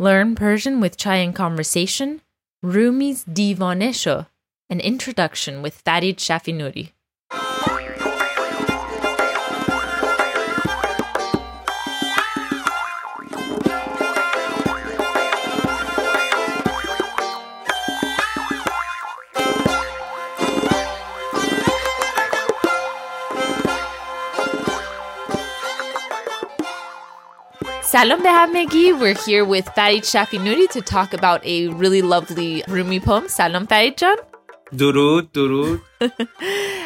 Learn Persian with Chai and Conversation, Rumi's Divanesho, an introduction with Fared Shafinury. Salam Behamegi. We're here with Fared Shafinury to talk about a really lovely Rumi poem. Salam Fared John. Durud, durud.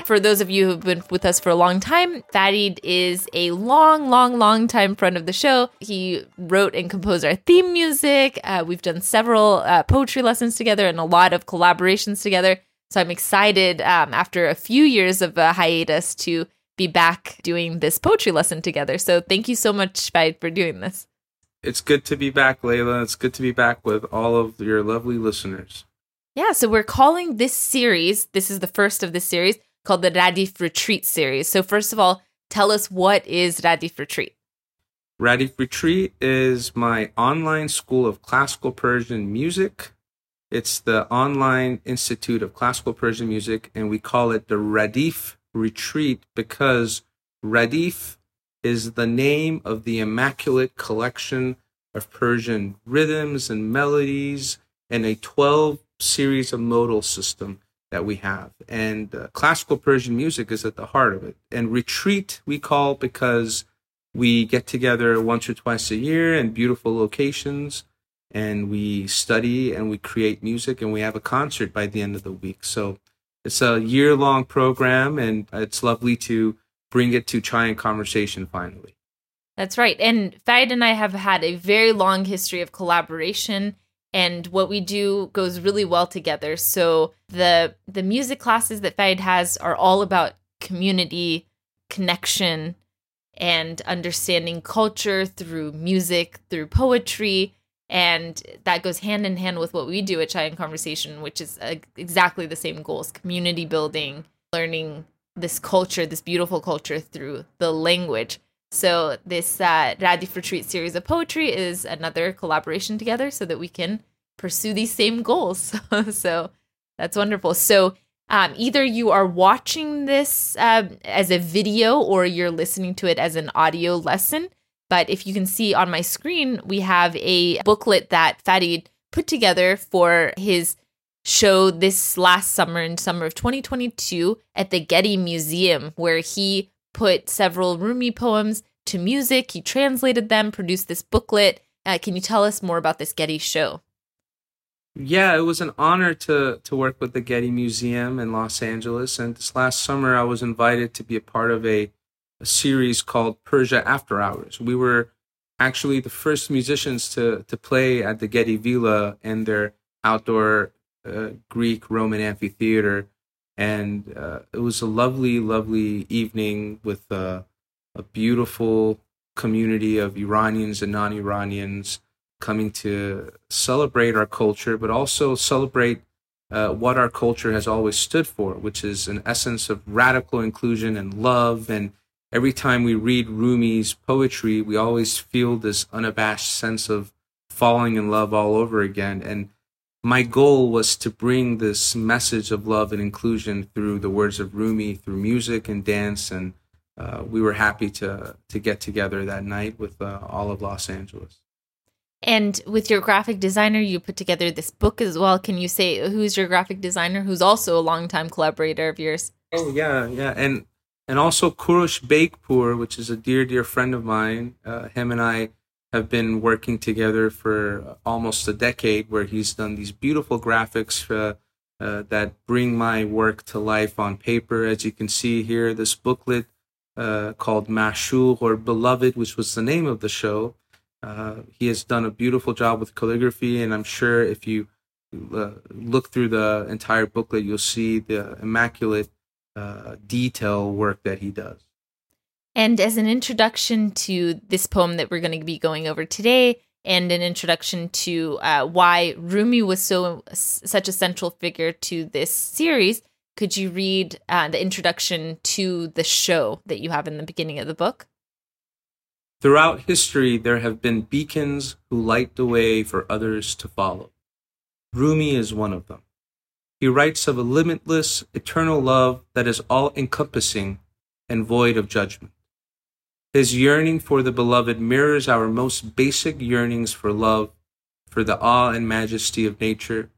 For those of you who've been with us for a long time, Fared is a long, long, long time friend of the show. He wrote and composed our theme music. Uh, we've done several uh, poetry lessons together and a lot of collaborations together. So I'm excited um, after a few years of a hiatus to be back doing this poetry lesson together. So thank you so much, for doing this. It's good to be back, Layla. It's good to be back with all of your lovely listeners. Yeah, so we're calling this series, this is the first of this series, called the Radif Retreat series. So, first of all, tell us what is Radif Retreat? Radif Retreat is my online school of classical Persian music. It's the online institute of classical Persian music, and we call it the Radif retreat because Radif is the name of the immaculate collection of Persian rhythms and melodies and a 12 series of modal system that we have. And uh, classical Persian music is at the heart of it. And retreat we call because we get together once or twice a year in beautiful locations and we study and we create music and we have a concert by the end of the week. So it's a year long program, and it's lovely to bring it to Chai and Conversation finally. That's right. And Fared and I have had a very long history of collaboration and what we do goes really well together. So the the music classes that Fared has are all about community, connection, and understanding culture through music, through poetry, and that goes hand in hand with what we do at Chai Conversation, which is uh, exactly the same goals community building, learning this culture, this beautiful culture through the language. So, this uh, Radif Retreat series of poetry is another collaboration together so that we can pursue these same goals. so, that's wonderful. So, um, either you are watching this uh, as a video or you're listening to it as an audio lesson. But if you can see on my screen, we have a booklet that Fared put together for his show this last summer in summer of 2022 at the Getty Museum, where he put several Rumi poems to music. He translated them, produced this booklet. Uh, can you tell us more about this Getty show? Yeah, it was an honor to to work with the Getty Museum in Los Angeles. And this last summer, I was invited to be a part of a a series called Persia After Hours. We were actually the first musicians to to play at the Getty Villa and their outdoor uh, Greek Roman amphitheater, and uh, it was a lovely, lovely evening with uh, a beautiful community of Iranians and non-Iranians coming to celebrate our culture, but also celebrate uh, what our culture has always stood for, which is an essence of radical inclusion and love and every time we read Rumi's poetry, we always feel this unabashed sense of falling in love all over again. And my goal was to bring this message of love and inclusion through the words of Rumi, through music and dance. And uh, we were happy to to get together that night with uh, all of Los Angeles. And with your graphic designer, you put together this book as well. Can you say who's your graphic designer, who's also a longtime collaborator of yours? Oh yeah, yeah, and and also Kurush Bekpur, which is a dear, dear friend of mine. Uh, him and I have been working together for almost a decade, where he's done these beautiful graphics uh, uh, that bring my work to life on paper. As you can see here, this booklet uh, called Mashur or Beloved, which was the name of the show. Uh, he has done a beautiful job with calligraphy, and I'm sure if you uh, look through the entire booklet, you'll see the immaculate uh, detail work that he does. And as an introduction to this poem that we're going to be going over today, and an introduction to uh, why Rumi was so such a central figure to this series, could you read uh, the introduction to the show that you have in the beginning of the book? Throughout history, there have been beacons who light the way for others to follow. Rumi is one of them. He writes of a limitless, eternal love that is all encompassing and void of judgment. His yearning for the beloved mirrors our most basic yearnings for love, for the awe and majesty of nature,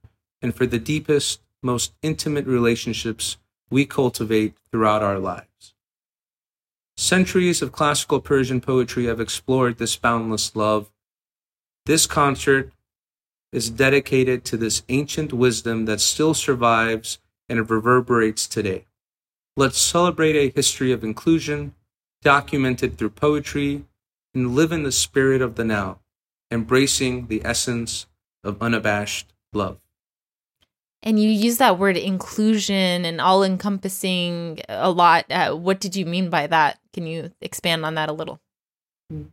and for the deepest, most intimate relationships we cultivate throughout our lives. Centuries of classical Persian poetry have explored this boundless love. This concert is dedicated to this ancient wisdom that still survives and reverberates today. Let's celebrate a history of inclusion, documented through poetry, and live in the spirit of the now, embracing the essence of unabashed love. And you use that word inclusion and all encompassing a lot. Uh, what did you mean by that? Can you expand on that a little?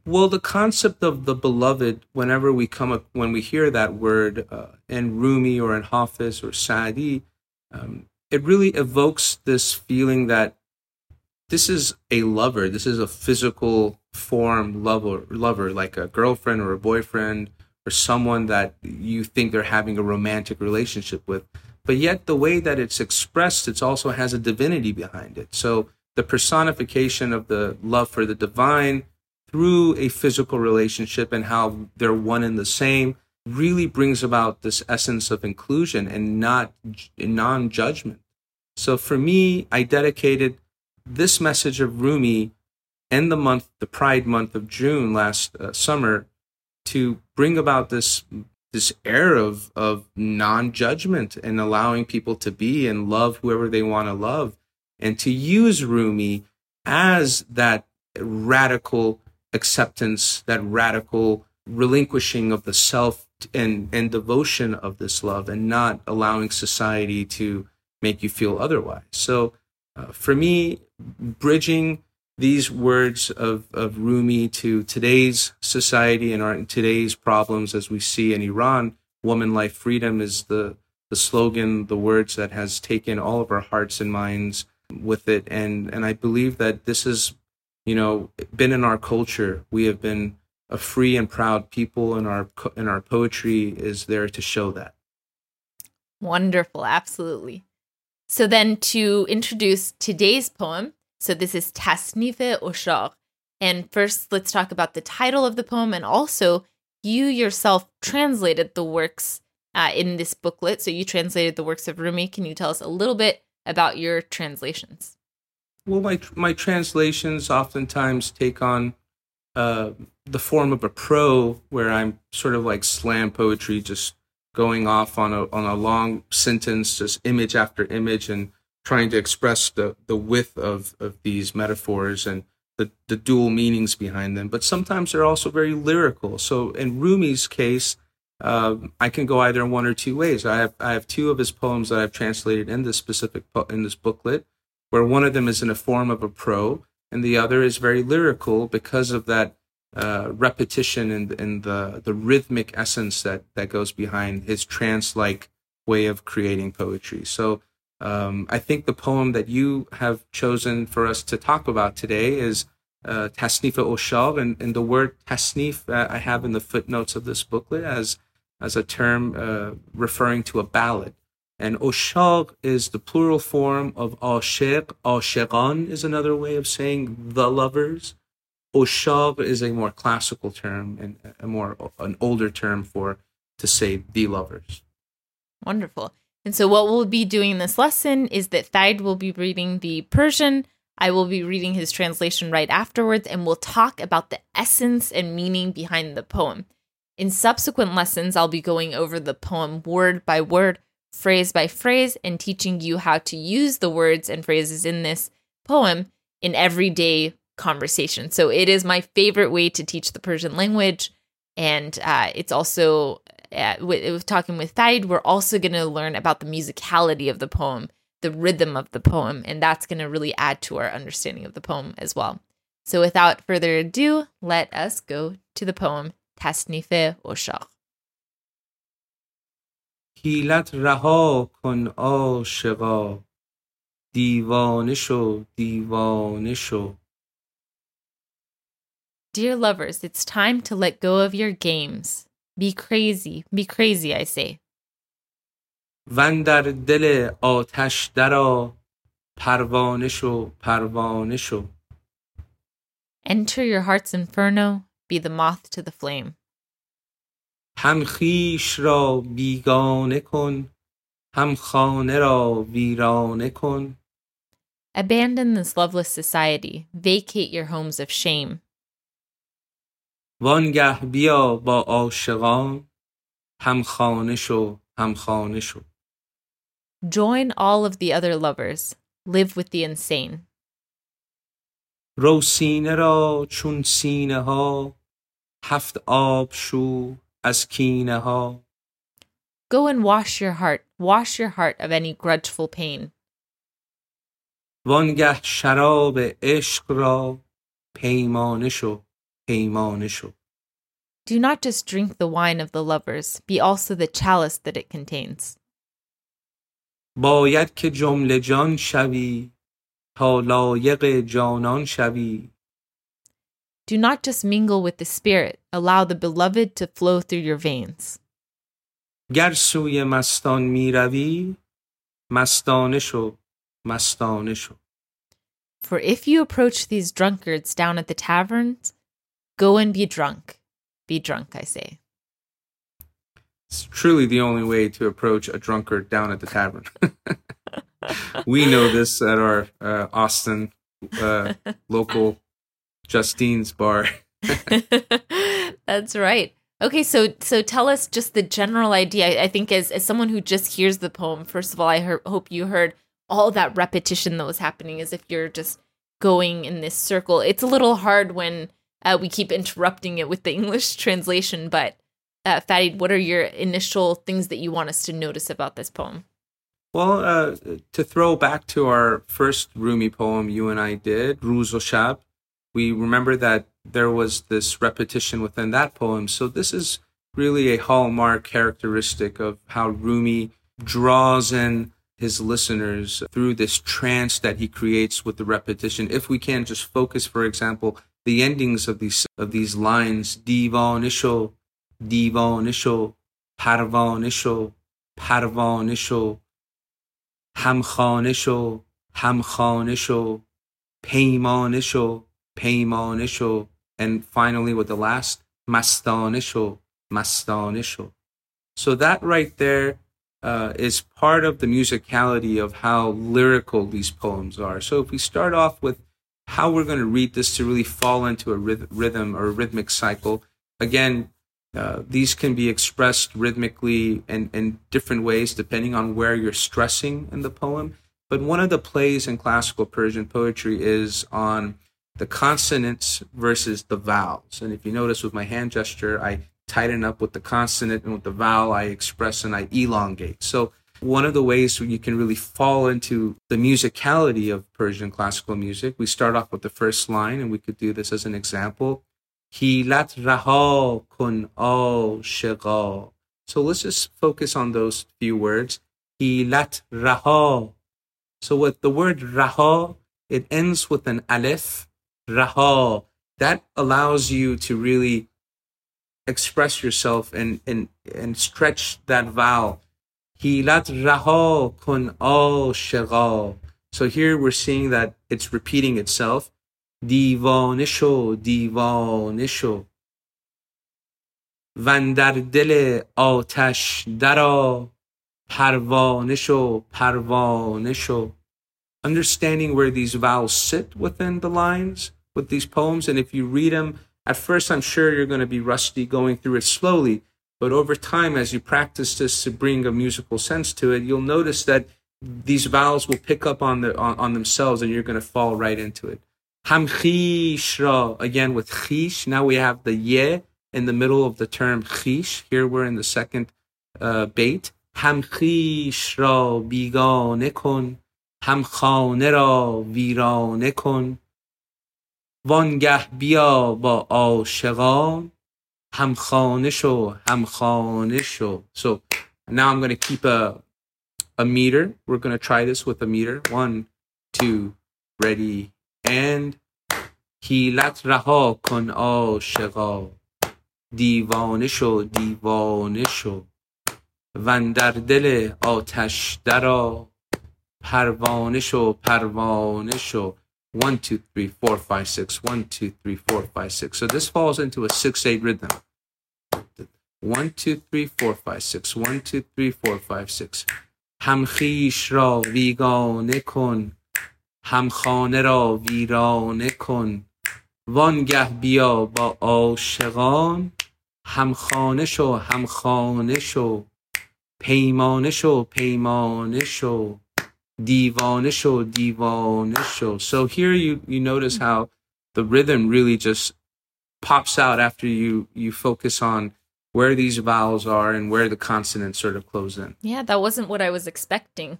Well, the concept of the beloved, whenever we come up, when we hear that word uh, in Rumi or in Hafiz or Sadi, um, it really evokes this feeling that this is a lover. This is a physical form lover, lover like a girlfriend or a boyfriend or someone that you think they're having a romantic relationship with. But yet, the way that it's expressed, it also has a divinity behind it. So the personification of the love for the divine through a physical relationship and how they're one and the same really brings about this essence of inclusion and not non-judgment. So for me, I dedicated this message of Rumi and the month, the Pride month of June last uh, summer, to bring about this this air of of non-judgment and allowing people to be and love whoever they want to love, and to use Rumi as that radical acceptance, that radical relinquishing of the self and, and devotion of this love and not allowing society to make you feel otherwise. So uh, for me, bridging these words of, of Rumi to today's society and our today's problems as we see in Iran, woman, life, freedom is the, the slogan, the words that has taken all of our hearts and minds with it. And, and I believe that this is you know, been in our culture. We have been a free and proud people, and our and our poetry is there to show that. Wonderful, absolutely. So then, to introduce today's poem, so this is Tasnif Oshar, and first let's talk about the title of the poem, and also you yourself translated the works uh, in this booklet. So you translated the works of Rumi. Can you tell us a little bit about your translations? Well, my my translations oftentimes take on uh, the form of a pro, where I'm sort of like slam poetry, just going off on a on a long sentence, just image after image, and trying to express the the width of of these metaphors and the the dual meanings behind them. But sometimes they're also very lyrical. So in Rumi's case. Uh, I can go either one or two ways. I have I have two of his poems that I've translated in this specific po- in this booklet where one of them is in a form of a pro and the other is very lyrical because of that uh, repetition and, and the, the rhythmic essence that, that goes behind his trance like way of creating poetry. So um, I think the poem that you have chosen for us to talk about today is uh, Tasnif Oshar, and, and the word tasnif uh, I have in the footnotes of this booklet as as a term uh, referring to a ballad. And oshaq is the plural form of ashiq. Ashiqan is another way of saying the lovers. Oshaq is a more classical term and a more an older term for to say the lovers. Wonderful. And so what we'll be doing in this lesson is that Fared will be reading the Persian. I will be reading his translation right afterwards, and we'll talk about the essence and meaning behind the poem. In subsequent lessons, I'll be going over the poem word by word phrase by phrase and teaching you how to use the words and phrases in this poem in everyday conversation. So it is my favorite way to teach the Persian language. And uh, it's also, uh, with, with talking with Fared, we're also going to learn about the musicality of the poem, the rhythm of the poem, and that's going to really add to our understanding of the poem as well. So without further ado, let us go to the poem Tasnife Oshar. حیلت رها کن عاشقا دیوانه شو دیوانه شو Dear lovers, it's time to let go of your games. Be crazy, be crazy, I say. وندر دل آتش درا پروانه شو پروانه شو Enter your heart's inferno, be the moth to the flame. هم خیش را بیگانه کن هم خانه را ویرانه کن Abandon this loveless society, vacate your homes of shame. وانگه بیا با عاشقان هم خانه شو هم خانه شو Join all of the other lovers, live with the insane. رو سینه را چون سینه ها هفت آب شو از کینه ها Go and wash your heart, wash your heart of any grudgeful pain. وانگه شراب عشق را پیمانه شو پیمانه شو Do not just drink the wine of the lovers, be also the chalice that it contains. باید که جمله جان شوی تا لایق جانان شوی Do not just mingle with the Spirit, allow the beloved to flow through your veins. گر سوی مستان می روی مستانه شو مستانه شو For if you approach these drunkards down at the taverns, go and be drunk. Be drunk, I say. It's truly the only way to approach a drunkard down at the tavern. we know this at our uh, Austin uh, local Justine's bar. That's right. Okay, so so tell us just the general idea. I, think as as someone who just hears the poem, first of all, I hear, hope you heard all that repetition that was happening, as if you're just going in this circle. It's a little hard when uh, we keep interrupting it with the English translation. But uh, Fared, what are your initial things that you want us to notice about this poem? Well, uh, to throw back to our first Rumi poem you and I did, Ruz o Shab, we remember that there was this repetition within that poem. So this is really a hallmark characteristic of how Rumi draws in his listeners through this trance that he creates with the repetition. If we can just focus, for example, the endings of these of these lines, divanisho, divanisho, parvanisho, parvanisho, hamkhanisho, hamkhanisho, paymanisho, پیمانه پیمانه and finally with the last مستانه شو so that right there uh, is part of the musicality of how lyrical these poems are so if we start off with how we're going to read this to really fall into a rhythm or a rhythmic cycle again uh, these can be expressed rhythmically in, in different ways depending on where you're stressing in the poem. But one of the plays in classical Persian poetry is on the consonants versus the vowels. And if you notice with my hand gesture, I tighten up with the consonant and with the vowel, I express and I elongate. So one of the ways you can really fall into the musicality of Persian classical music, we start off with the first line, and we could do this as an example. Hilat raha kun shiga. So let's just focus on those few words. Hilat raha. So with the word raha, it ends with an alif, raha. That allows you to really express yourself and, and, and stretch that vowel. Hilat raha kun shiga. So here we're seeing that it's repeating itself. دیوانه شو دیوانه شو وندر دل آتش درا پروانه شو پروانه شو understanding where these vowels sit within the lines with these poems and if you read them at first i'm sure you're going to be rusty going through it slowly but over time as you practice this to bring a musical sense to it you'll notice that these vowels will pick up on the on, on themselves and you're going to fall right into it Ham ra, again with chish. Now we have the ye in the middle of the term chish. Here we're in the second uh, bait. Ham ra هم خانه را ویرانه کن. وانگه بیا با عاشقان. هم خانه شو هم خانه شو. So now i'm going to keep a a meter. We're going to try this with a meter. One two ready and هیلت رها کن عاشقا. دیوانه شو دیوانه شو. و در دل آتش درآ. پروانش و پروانش و 1, 2, 3, 4, 5, 6 1, 2, 3, 4, 5, 6 So this falls into a 6-8 rhythm. 1, 2, 3, 4, 5, 6 1, 2, 3, 4, 5, 6 همخیش را ویگانه کن هم خانه را ویرانه کن وانگه بیا با عاشقان هم همخانه شو همخانه شو پیمانه شو پیمانه شو Divone show, oh, divone show. Oh. So here you you notice how the rhythm really just pops out after you you focus on where these vowels are and where the consonants sort of close in. Yeah, that wasn't what I was expecting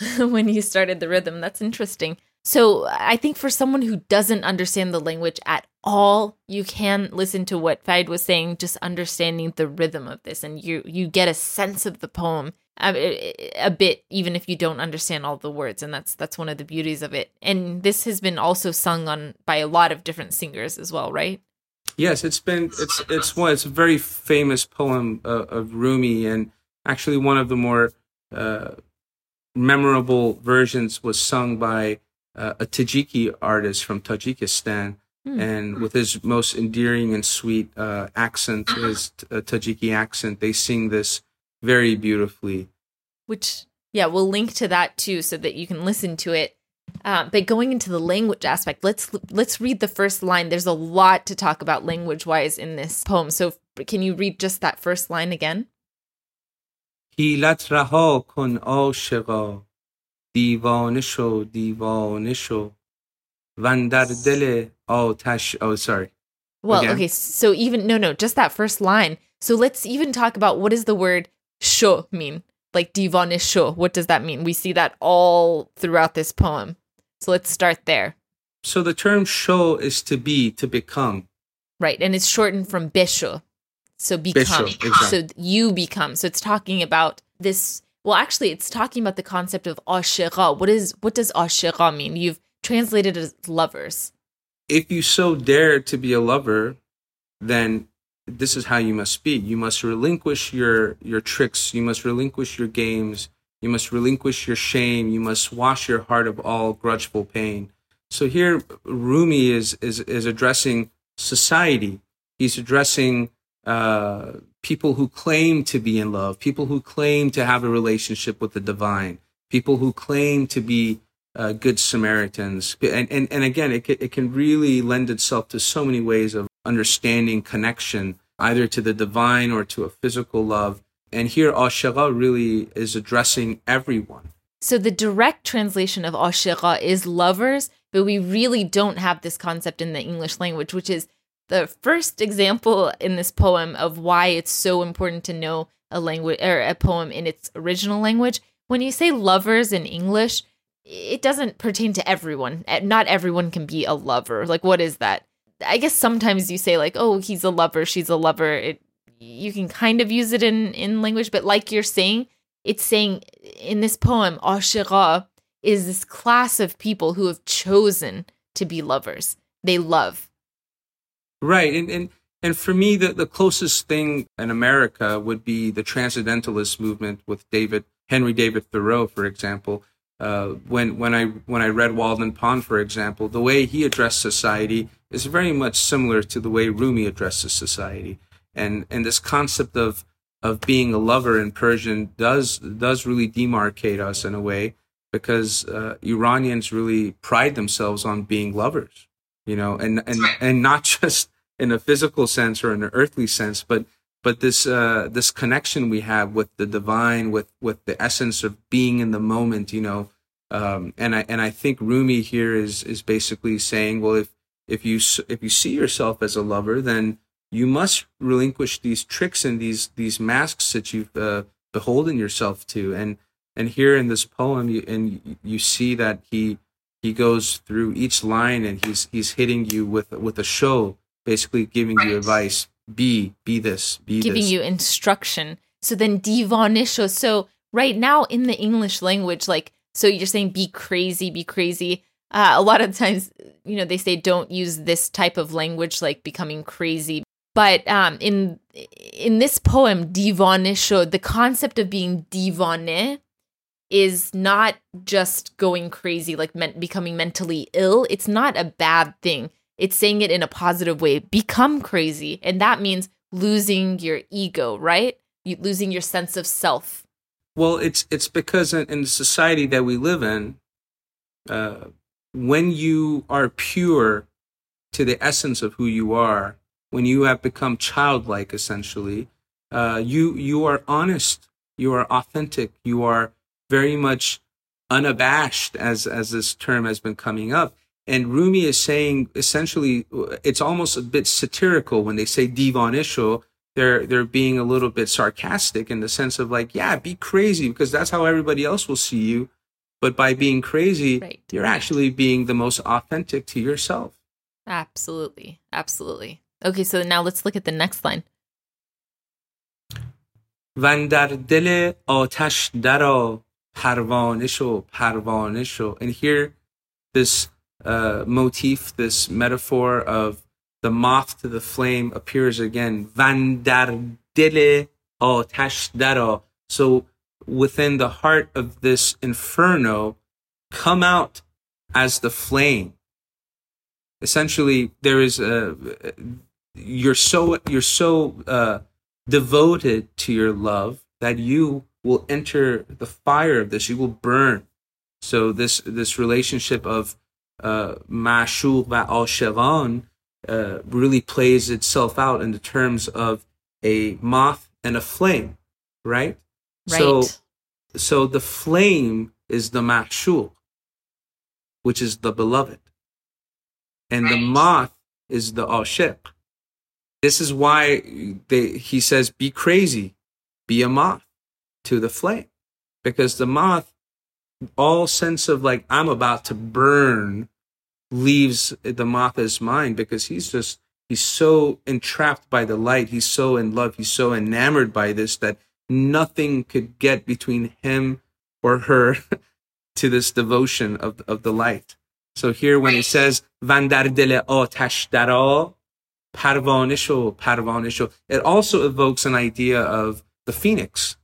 when you started the rhythm. That's interesting. So, I think for someone who doesn't understand the language at all, you can listen to what Fared was saying, just understanding the rhythm of this, and you you get a sense of the poem a, a bit, even if you don't understand all the words, and that's that's one of the beauties of it. And this has been also sung on by a lot of different singers as well, right? Yes, it's been it's it's one it's a very famous poem uh, of Rumi, and actually one of the more uh, memorable versions was sung by uh, a Tajiki artist from Tajikistan, Hmm. and with his most endearing and sweet uh, accent, his uh, Tajiki accent, they sing this very beautifully. Which yeah, we'll link to that too, so that you can listen to it. Uh, but going into the language aspect, let's let's read the first line. There's a lot to talk about language wise in this poem. So can you read just that first line again? حیلت رها کن عاشقا دیوانه شو دیوانه شو وندر دل آتش oh sorry Well, Again? okay, so even no, no, just that first line. So let's even talk about what does the word sho mean? Like divane sho. What does that mean? We see that all throughout this poem. So let's start there. so the term show is to be to become Right. And it's shortened from bisho. So become. Bisho, exactly. So you become. So it's talking about this. well, actually, it's talking about the concept of ashira. What is what does ashira mean? You've translated as lovers. if you so dare to be a lover then this is how you must be you must relinquish your your tricks you must relinquish your games you must relinquish your shame you must wash your heart of all grudgeful pain so here rumi is is is addressing society he's addressing uh people who claim to be in love people who claim to have a relationship with the divine people who claim to be uh, good Samaritans. And, and, and again, it it can really lend itself to so many ways of understanding connection, either to the divine or to a physical love. And here, Ashara really is addressing everyone. So the direct translation of ashira is lovers, but we really don't have this concept in the English language, which is the first example in this poem of why it's so important to know a language or a poem in its original language. When you say lovers in English, it doesn't pertain to everyone. Eh, Not everyone can be a lover. Like what is that? I guess sometimes you say like, "Oh, he's a lover, she's a lover." It you can kind of use it in in language, but like you're saying, it's saying in this poem, Ashira is this class of people who have chosen to be lovers. They love. Right. And, and, and for me, the, the closest thing in America would be the transcendentalist movement with David, Henry David Thoreau, for example. Uh, when, when I, when I read Walden Pond, for example, the way he addressed society is very much similar to the way Rumi addresses society. And, and this concept of, of being a lover in Persian does, does really demarcate us in a way because, uh, Iranians really pride themselves on being lovers, you know, and, and, and not just, in a physical sense or in an earthly sense, but but this uh, this connection we have with the divine, with with the essence of being in the moment, you know. Um, and I and I think Rumi here is is basically saying, well, if if you if you see yourself as a lover, then you must relinquish these tricks and these these masks that you've uh, beholden yourself to. And and here in this poem, you, and you see that he he goes through each line and he's he's hitting you with with a show basically giving you advice be be this be this giving this you instruction. So then divanisho. So right now in the English language, like so you're saying be crazy, be crazy. Uh, a lot of times, you know, they say don't use this type of language, like becoming crazy. But um, in in this poem, divanisho, the concept of being divane is not just going crazy, like men- becoming mentally ill. It's not a bad thing. It's saying it in a positive way. Become crazy, and that means losing your ego, right? You, losing your sense of self. Well, it's it's because in, in the society that we live in, uh, when you are pure to the essence of who you are, when you have become childlike, essentially, uh, you you are honest, you are authentic, you are very much unabashed, as as this term has been coming up. And Rumi is saying essentially, it's almost a bit satirical when they say divanisho. They're they're being a little bit sarcastic in the sense of like, yeah, be crazy because that's how everybody else will see you. But by being crazy, right. you're actually being the most authentic to yourself. Absolutely. Absolutely. Okay, so now let's look at the next line. وندر دل آتش درا پروانه شو پروانه شو and here this uh, motif, this metaphor of the moth to the flame appears again. Vandardele tash daro. So within the heart of this inferno, come out as the flame. Essentially, there is a you're so you're so uh, devoted to your love that you will enter the fire of this. You will burn. So this this relationship of uh, mashul va uh, really plays itself out in the terms of a moth and a flame, right? Right. So, so the flame is the ma'shul, which is the beloved. And the moth is the ashiq. This is why they, he says, be crazy, be a moth to the flame. Because the moth, all sense of like, I'm about to burn, leaves the moth's mind because he's just, he's so entrapped by the light. He's so in love. He's so enamored by this that nothing could get between him or her to this devotion of, of the light. So here when it says, Vandar dele atash dara, parvanisho, parvanisho, it also evokes an idea of the phoenix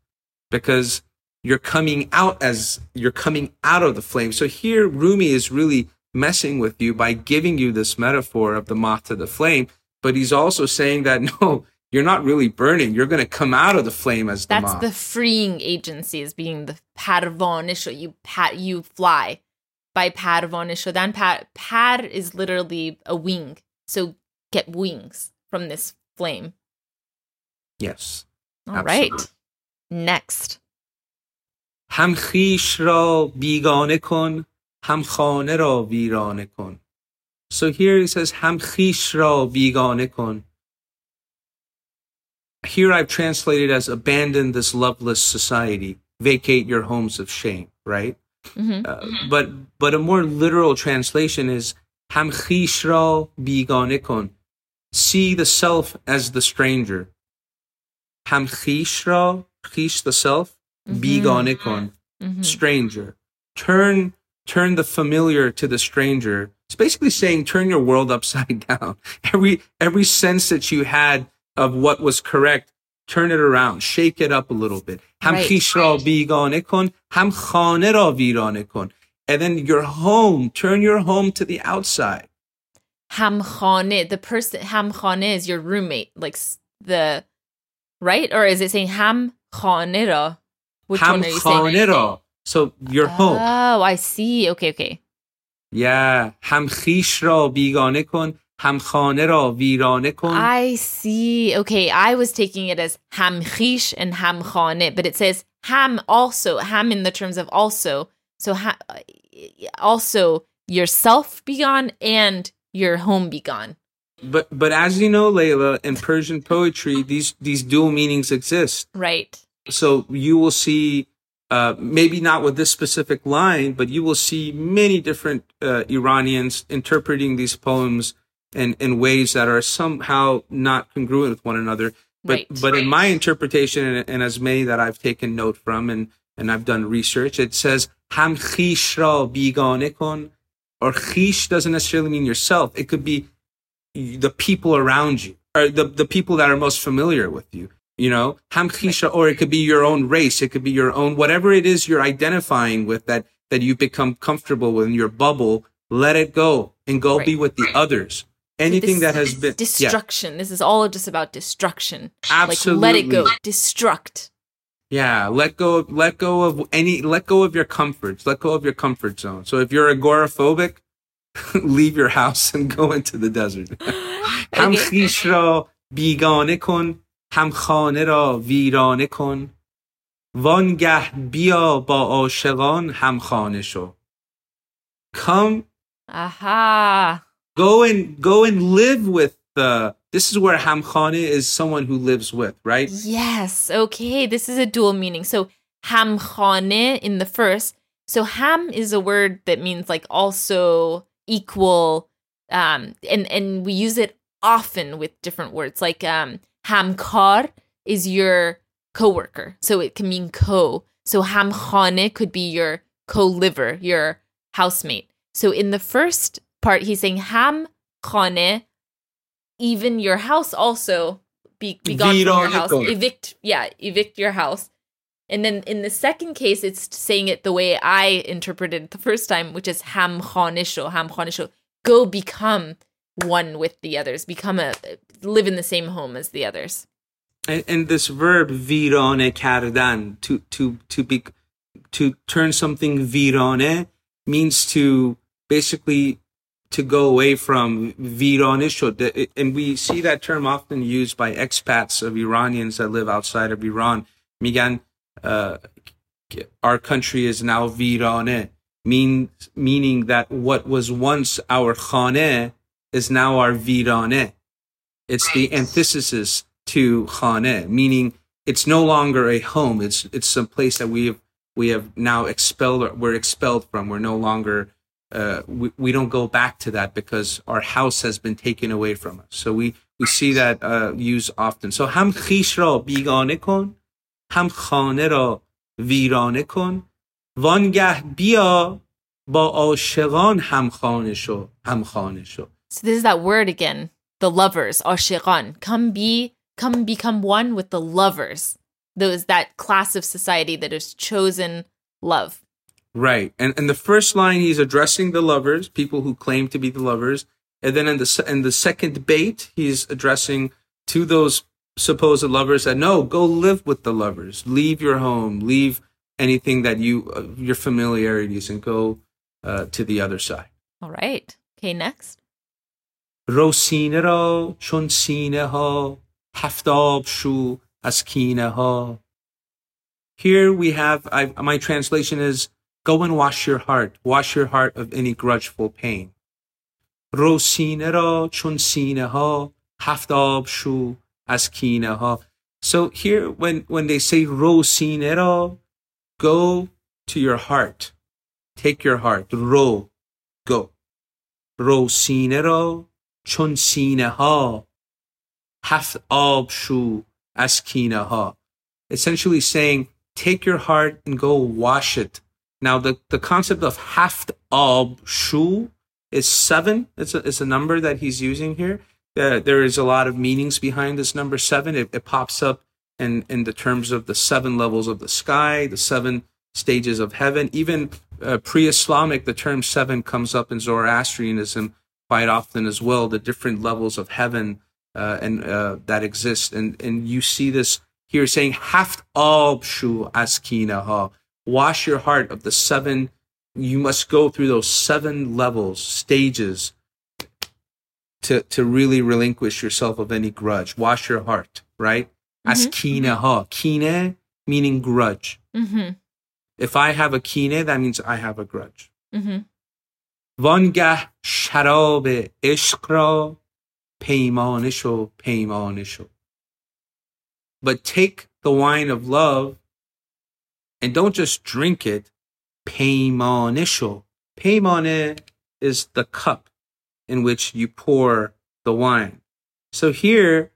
because you're coming out as you're coming out of the flame. So here Rumi is really messing with you by giving you this metaphor of the moth to the flame, but he's also saying that no, you're not really burning. You're going to come out of the flame as the That's the freeing agency as being the parvanisho. You pat, you fly by parvanisho. Then par, par is literally a wing. So get wings from this flame. Yes. All absolutely. right. Next. هم خیش را بیگانه کن هم خانه را ویرانه کن. So here he says هم خیش را بیگانه کن here I've translated as abandon this loveless society, vacate your homes of shame, right? Mm-hmm. Uh, but but a more literal translation is ham ra bigane kon. See the self as the stranger. Ham ra, chish the self, mm-hmm. bigane kon, mm-hmm. stranger. Turn turn the familiar to the stranger. It's basically saying turn your world upside down. Every every sense that you had of what was correct, turn it around, shake it up a little bit. Ham right. ra bigane kon, ham khane ra virane kon. And then your home, turn your home to the outside. Ham khane, the person, ham khane is your roommate, like the, right? Or is it saying ham khane ra? Which Ham Hamkhanero. So your home. Oh, I see. Okay, okay. Yeah. Ham ra bigane kun. Ham ra virane kon. I see. Okay, I was taking it as ham hamkhish and ham hamkhane, but it says ham also, ham in the terms of also. So ha- also yourself be gone and your home be gone. But but as you know, Layla, in Persian poetry, these these dual meanings exist. Right. So you will see uh, maybe not with this specific line, but you will see many different uh, Iranians interpreting these poems in, in ways that are somehow not congruent with one another. But right, but right. in my interpretation, and, and, as many that I've taken note from, and and I've done research, it says ham ra bigane kon, or chish doesn't necessarily mean yourself. It could be the people around you or the, the people that are most familiar with you you know, Hamkisha, or it could be your own race. It could be your own, whatever it is you're identifying with that, that you become comfortable with in your bubble, let it go and go right. be with the others. Anything so this, that has been destruction. Yeah. This is all just about destruction. Absolutely. Like, let it go. Destruct. Yeah, let go of, let go of any let go of your comforts, let go of your comfort zone. So if you're agoraphobic, leave your house and go into the desert. Hamchisho bigane را بیگانه کن هم خانه را ویرانه کن وانگه بیا با عاشقان هم خانه شو come Aha. go and go and live with the this is where hamkhane is someone who lives with right Yes. Okay. This is a dual meaning. So ham khane in the first. So ham is a word that means like also equal. Um, and and we use it often with different words. Like um, hamkar is your coworker, so it can mean co. So ham khane could be your co-liver, your housemate. So in the first part, he's saying ham khane, even your house also be, be gone from your house. Evict, yeah, evict your house. And then in the second case, it's saying it the way I interpreted it the first time, which is ham khanisho, ham khanisho. Go become one with the others, become a live in the same home as the others. and, and this verb virane kardan to to to be to turn something virane means to basically to go away from virane and we see that term often used by expats of Iranians that live outside of Iran migan uh, our country is now virane mean meaning that what was once our khane is now our virane it's the antithesis to khane, meaning it's no longer a home. It's it's some place that we have we have now expelled. We're expelled from. We're no longer. Uh, we, we don't go back to that because our house has been taken away from us. So we we see that uh, used often. So ham khish ra bigane kon, ham khane ra virane kon, vangah bia ba ashiqan ham khane sho, ham khane sho. So this is that word again, the lovers, ashiqan. Come be, come become one with the lovers. Those that class of society that has chosen love. Right. And and the first line he's addressing the lovers, people who claim to be the lovers, and then in the in the second bait he's addressing to those supposed lovers that no, go live with the lovers. Leave your home, leave anything that you uh, your familiarities and go uh, to the other side. All right. Okay, next. روسینه را چون سینه ها هفتاب شو از کینه ها Here we have, I, my translation is, go and wash your heart, wash your heart of any grudgeful pain. روسینه را چون سینه ها هفتاب شو از کینه ها So here, when, when they say روسینه را, go to your heart. Take your heart. رو, go. روسینه را چون سینه ها هفت آب شو از کینه ها essentially saying take your heart and go wash it now the, the concept of haft ab shu is seven it's a, it's a number that he's using here uh, there is a lot of meanings behind this number seven it, it pops up in, in the terms of the seven levels of the sky the seven stages of heaven even uh, pre-islamic the term seven comes up in zoroastrianism quite often as well the different levels of heaven uh, and uh, that exist. And and you see this here saying haft ab shu askinaha wash your heart of the seven you must go through those seven levels stages to to really relinquish yourself of any grudge. Wash your heart right? Mhm. askinaha kine meaning grudge. Mm-hmm. if i have a kine that means i have a grudge. Mm-hmm. وانگه شراب عشق را پیمانه شو پیمانه شو but take the wine of love and don't just drink it پیمانه شو پیمانه is the cup in which you pour the wine so here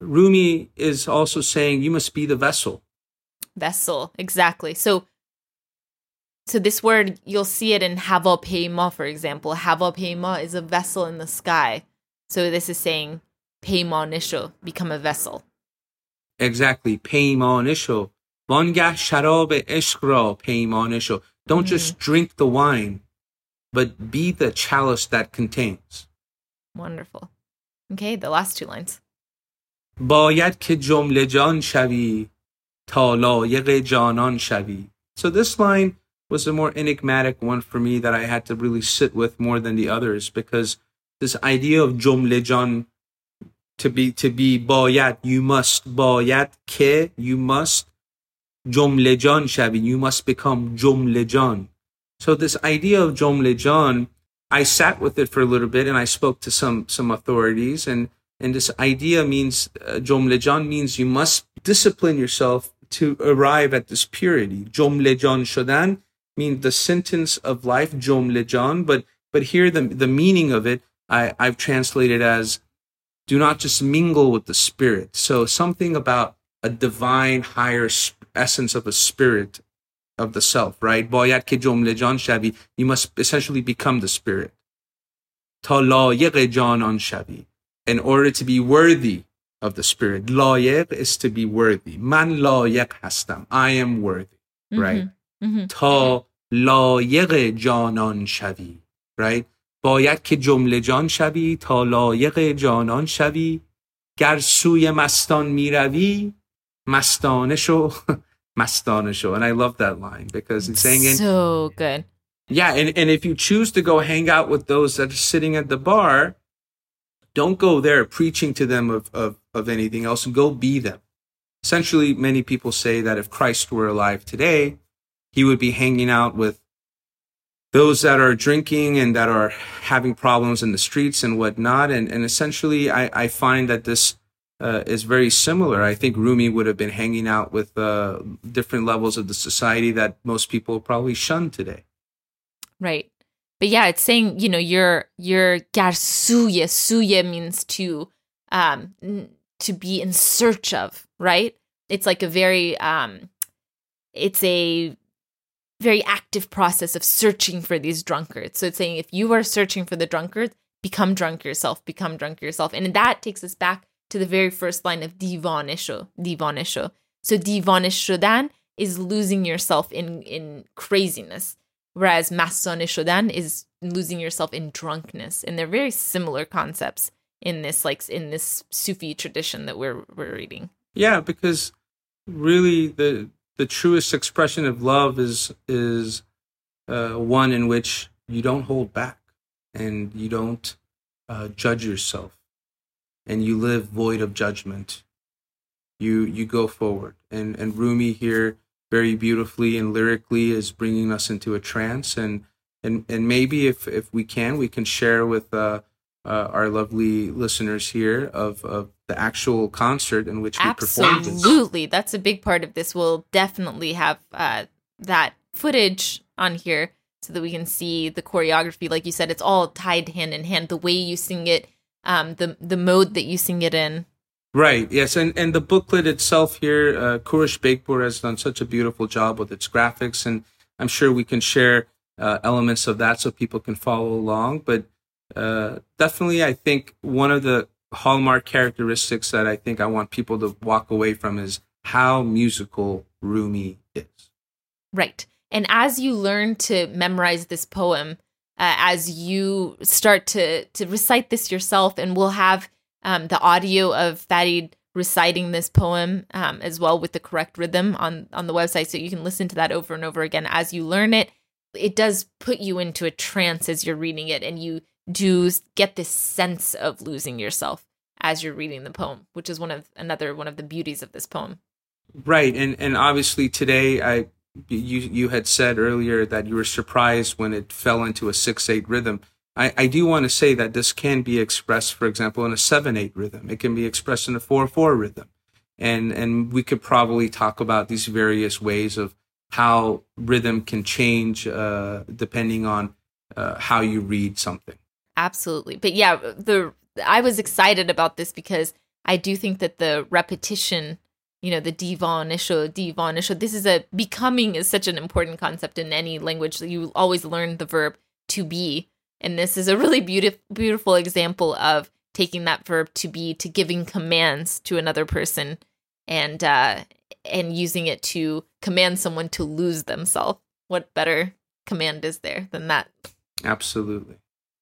Rumi is also saying you must be the vessel Vessel. Exactly. So So this word, you'll see it in havapeima, for example. Havapeima is a vessel in the sky. So this is saying peima become a vessel. Exactly. پیمانه وانگه شراب عشق را پیمانه Don't just mm-hmm. drink the wine, but be the chalice that contains. Wonderful. Okay, the last two lines. باید که جمله جان شوی تا لایق جانان شوی. So this line was a more enigmatic one for me that I had to really sit with more than the others because this idea of jom lejan to be to be bayat you must bayat ke you must jom lejan shavin you must become jom lejan. so this idea of jom lejan, I sat with it for a little bit and I spoke to some some authorities and and this idea means uh, jomlejan means you must discipline yourself to arrive at this purity jom lejan shodan شدن means the sentence of life جمله جان but but here the the meaning of it I I've translated as do not just mingle with the spirit. So something about a divine higher essence of a spirit of the self, right? Boyat ke jumle jan shavi. You must essentially become the spirit. Ta layiq janan shavi. In order to be worthy of the spirit. Layiq is to be worthy. Man layiq hastam. I am worthy, right? Mm-hmm. Ta layiq janan shavi, right? باید که جمله جان شوی تا لایق جانان شوی گر سوی مستان میروی مستانه شو mastana show. And I love that line because it's saying so good. Yeah, and, and if you choose to go hang out with those that are sitting at the bar, don't go there preaching to them of, of, of anything else. Go be them. Essentially, many people say that if Christ were alive today, he would be hanging out with those that are drinking and that are having problems in the streets and whatnot. And, and essentially, I, I find that this uh, is very similar. I think Rumi would have been hanging out with uh, different levels of the society that most people probably shun today. Right. But yeah, it's saying, you know, you're, you're garsuye. Suye means to, um, to be in search of, right? It's like a very, um, it's a very active process of searching for these drunkards. So it's saying if you are searching for the drunkards, become drunk yourself, become drunk yourself. And that takes us back to the very first line of divanisho, divanisho. So divanishodan is losing yourself in in craziness, whereas masanishodan is losing yourself in drunkenness. And they're very similar concepts in this like in this Sufi tradition that we're we're reading. Yeah, because really the the truest expression of love is is uh, one in which you don't hold back and you don't uh, judge yourself and you live void of judgment. You you go forward. And and rumi here very beautifully and lyrically is bringing us into a trance and and and maybe if if we can we can share with uh, uh, our lovely listeners here of of the actual concert in which we performed. Absolutely, that's a big part of this. We'll definitely have uh, that footage on here so that we can see the choreography. Like you said, it's all tied hand in hand. The way you sing it, um, the the mode that you sing it in. Right. Yes, and and the booklet itself here, uh, Kurish Bekpur has done such a beautiful job with its graphics, and I'm sure we can share uh, elements of that so people can follow along. But uh, definitely, I think one of the hallmark characteristics that I think I want people to walk away from is how musical Rumi is. Right. And as you learn to memorize this poem, uh, as you start to to recite this yourself, and we'll have um, the audio of Fared reciting this poem um, as well with the correct rhythm on on the website, so you can listen to that over and over again as you learn it. It does put you into a trance as you're reading it, and you do get this sense of losing yourself as you're reading the poem, which is one of another one of the beauties of this poem. Right, and and obviously today I you you had said earlier that you were surprised when it fell into a six eight rhythm. I, I do want to say that this can be expressed, for example, in a seven eight rhythm. It can be expressed in a four four rhythm, and and we could probably talk about these various ways of how rhythm can change uh, depending on uh, how you read something. Absolutely. But yeah, the I was excited about this because I do think that the repetition you know, the divanisho, divanisho. This is a becoming is such an important concept in any language. You always learn the verb to be. And this is a really beautiful beautiful example of taking that verb to be to giving commands to another person and uh and using it to command someone to lose themselves. What better command is there than that? Absolutely.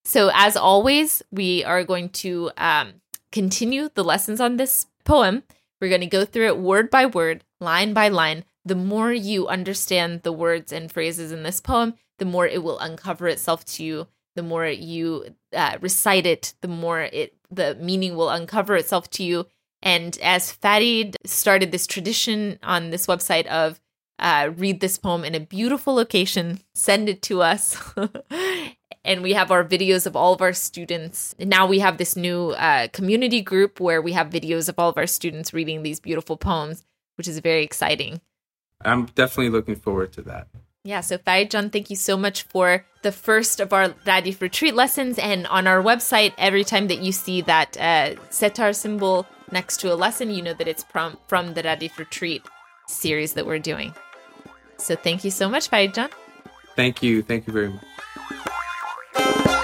So, as always, we are going to um, continue the lessons on this poem. We're going to go through it word by word, line by line. The more you understand the words and phrases in this poem, the more it will uncover itself to you. The more you uh, recite it, the more it the meaning will uncover itself to you. And as Fared started this tradition on this website of uh, read this poem in a beautiful location, send it to us. and we have our videos of all of our students. And now we have this new uh, community group where we have videos of all of our students reading these beautiful poems, which is very exciting. I'm definitely looking forward to that. Yeah, so John, thank you so much for the first of our Radif retreat lessons. And on our website, every time that you see that uh, setar symbol next to a lesson, you know that it's from, from the Radif retreat series that we're doing. So thank you so much, John. Thank you. Thank you very much. Bye.